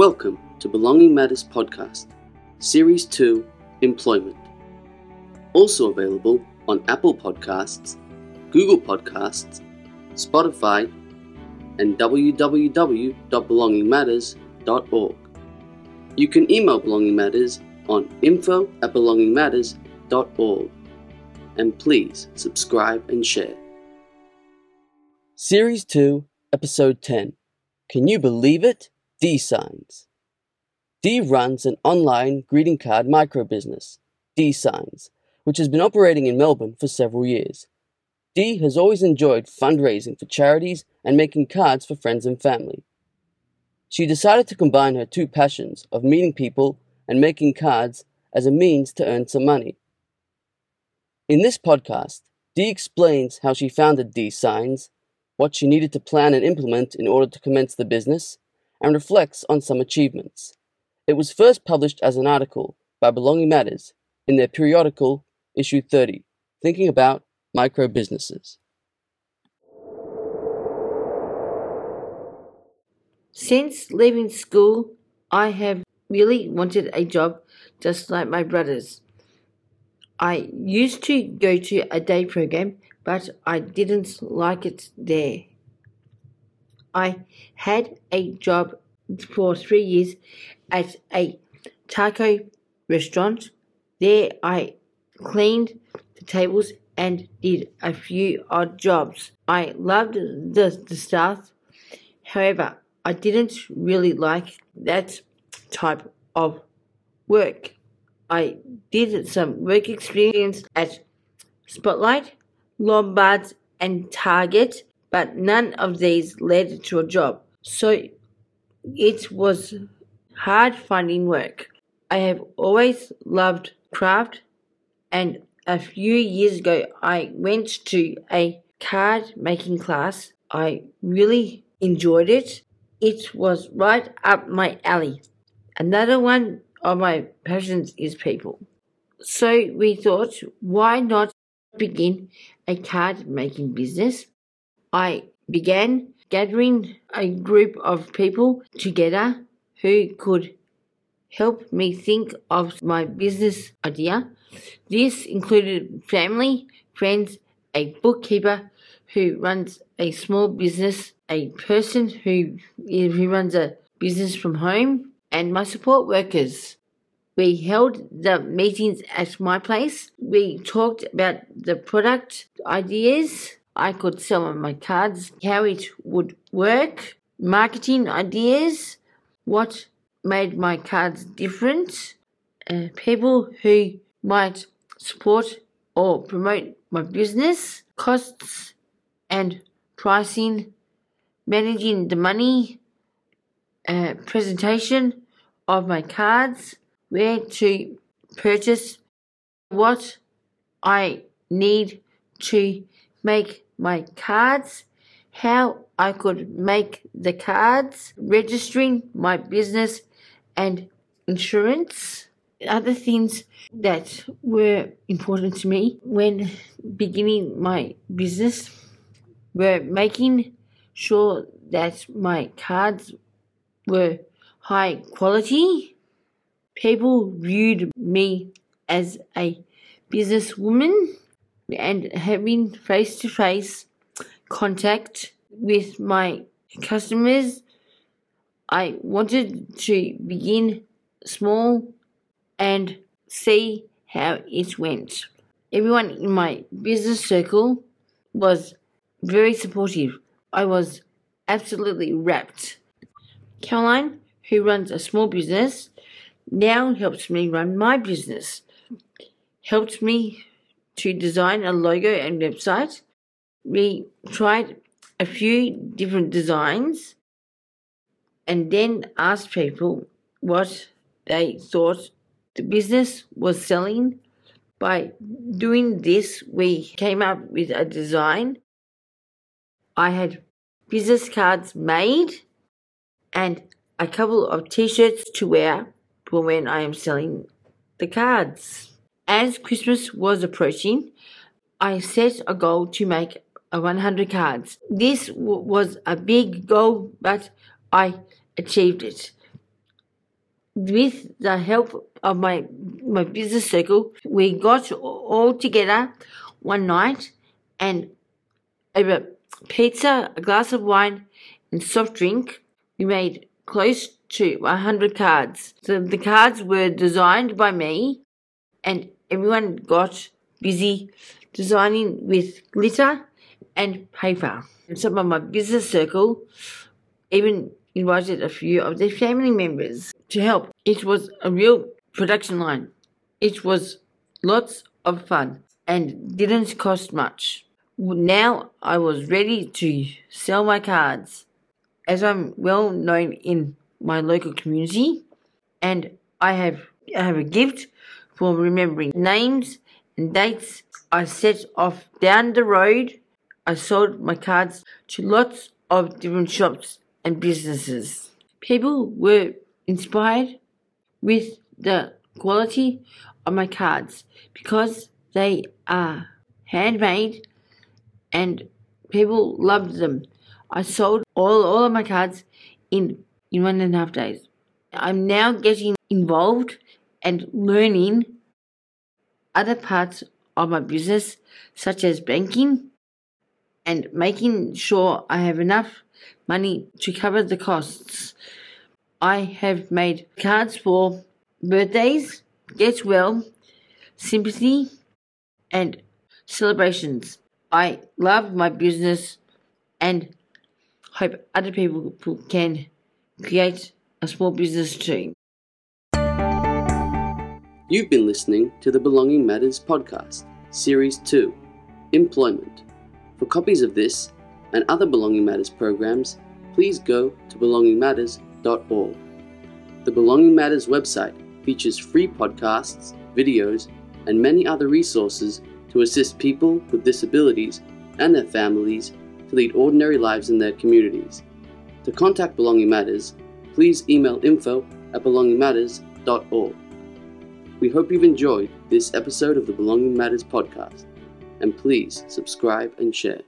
Welcome to Belonging Matters Podcast, Series 2 Employment. Also available on Apple Podcasts, Google Podcasts, Spotify, and www.belongingmatters.org. You can email Belonging Matters on info at belongingmatters.org. And please subscribe and share. Series 2, Episode 10 Can You Believe It? D Signs. Dee runs an online greeting card micro business, D Signs, which has been operating in Melbourne for several years. Dee has always enjoyed fundraising for charities and making cards for friends and family. She decided to combine her two passions of meeting people and making cards as a means to earn some money. In this podcast, Dee explains how she founded D Signs, what she needed to plan and implement in order to commence the business, and reflects on some achievements. It was first published as an article by Belonging Matters in their periodical, issue 30, Thinking About Micro Businesses. Since leaving school, I have really wanted a job just like my brothers. I used to go to a day program, but I didn't like it there. I had a job for three years at a taco restaurant. There I cleaned the tables and did a few odd jobs. I loved the, the staff. However, I didn't really like that type of work. I did some work experience at Spotlight, Lombards, and Target, but none of these led to a job. So it was hard finding work. I have always loved craft, and a few years ago I went to a card making class. I really enjoyed it. It was right up my alley. Another one of my passions is people. So we thought, why not begin a card making business? I began gathering a group of people together who could help me think of my business idea. This included family, friends, a bookkeeper who runs a small business, a person who, who runs a business from home, and my support workers. We held the meetings at my place. We talked about the product ideas. I could sell on my cards, how it would work, marketing ideas, what made my cards different, uh, people who might support or promote my business, costs and pricing, managing the money, uh, presentation of my cards, where to purchase, what I need to make my cards, how I could make the cards, registering my business and insurance. Other things that were important to me when beginning my business were making sure that my cards were high quality. People viewed me as a businesswoman and having face to face contact with my customers. I wanted to begin small and see how it went. Everyone in my business circle was very supportive. I was absolutely rapt. Caroline, who runs a small business, now helps me run my business. Helped me to design a logo and website. We tried a few different designs and then asked people what they thought the business was selling. By doing this, we came up with a design. I had business cards made and a couple of t shirts to wear for when I am selling the cards. As Christmas was approaching, I set a goal to make 100 cards. This w- was a big goal, but I achieved it. with the help of my my business circle, we got all together one night and over pizza, a glass of wine, and soft drink, we made close to 100 cards. So the cards were designed by me, and everyone got busy designing with glitter and paper. And some of my business circle even invited a few of their family members to help. It was a real production line. It was lots of fun and didn't cost much. Now I was ready to sell my cards as I'm well known in my local community and I have I have a gift for remembering names and dates. I set off down the road. I sold my cards to lots of different shops and businesses. People were inspired with the quality of my cards because they are handmade and people loved them. I sold all, all of my cards in, in one and a half days. I'm now getting involved and learning other parts of my business, such as banking and making sure I have enough money to cover the costs. I have made cards for birthdays, get well, sympathy, and celebrations. I love my business and hope other people can create a small business too. You've been listening to the Belonging Matters podcast, Series 2 Employment. For copies of this and other Belonging Matters programs, please go to belongingmatters.org. The Belonging Matters website features free podcasts, videos, and many other resources to assist people with disabilities and their families to lead ordinary lives in their communities. To contact Belonging Matters, please email info at belongingmatters.org. We hope you've enjoyed this episode of the Belonging Matters podcast, and please subscribe and share.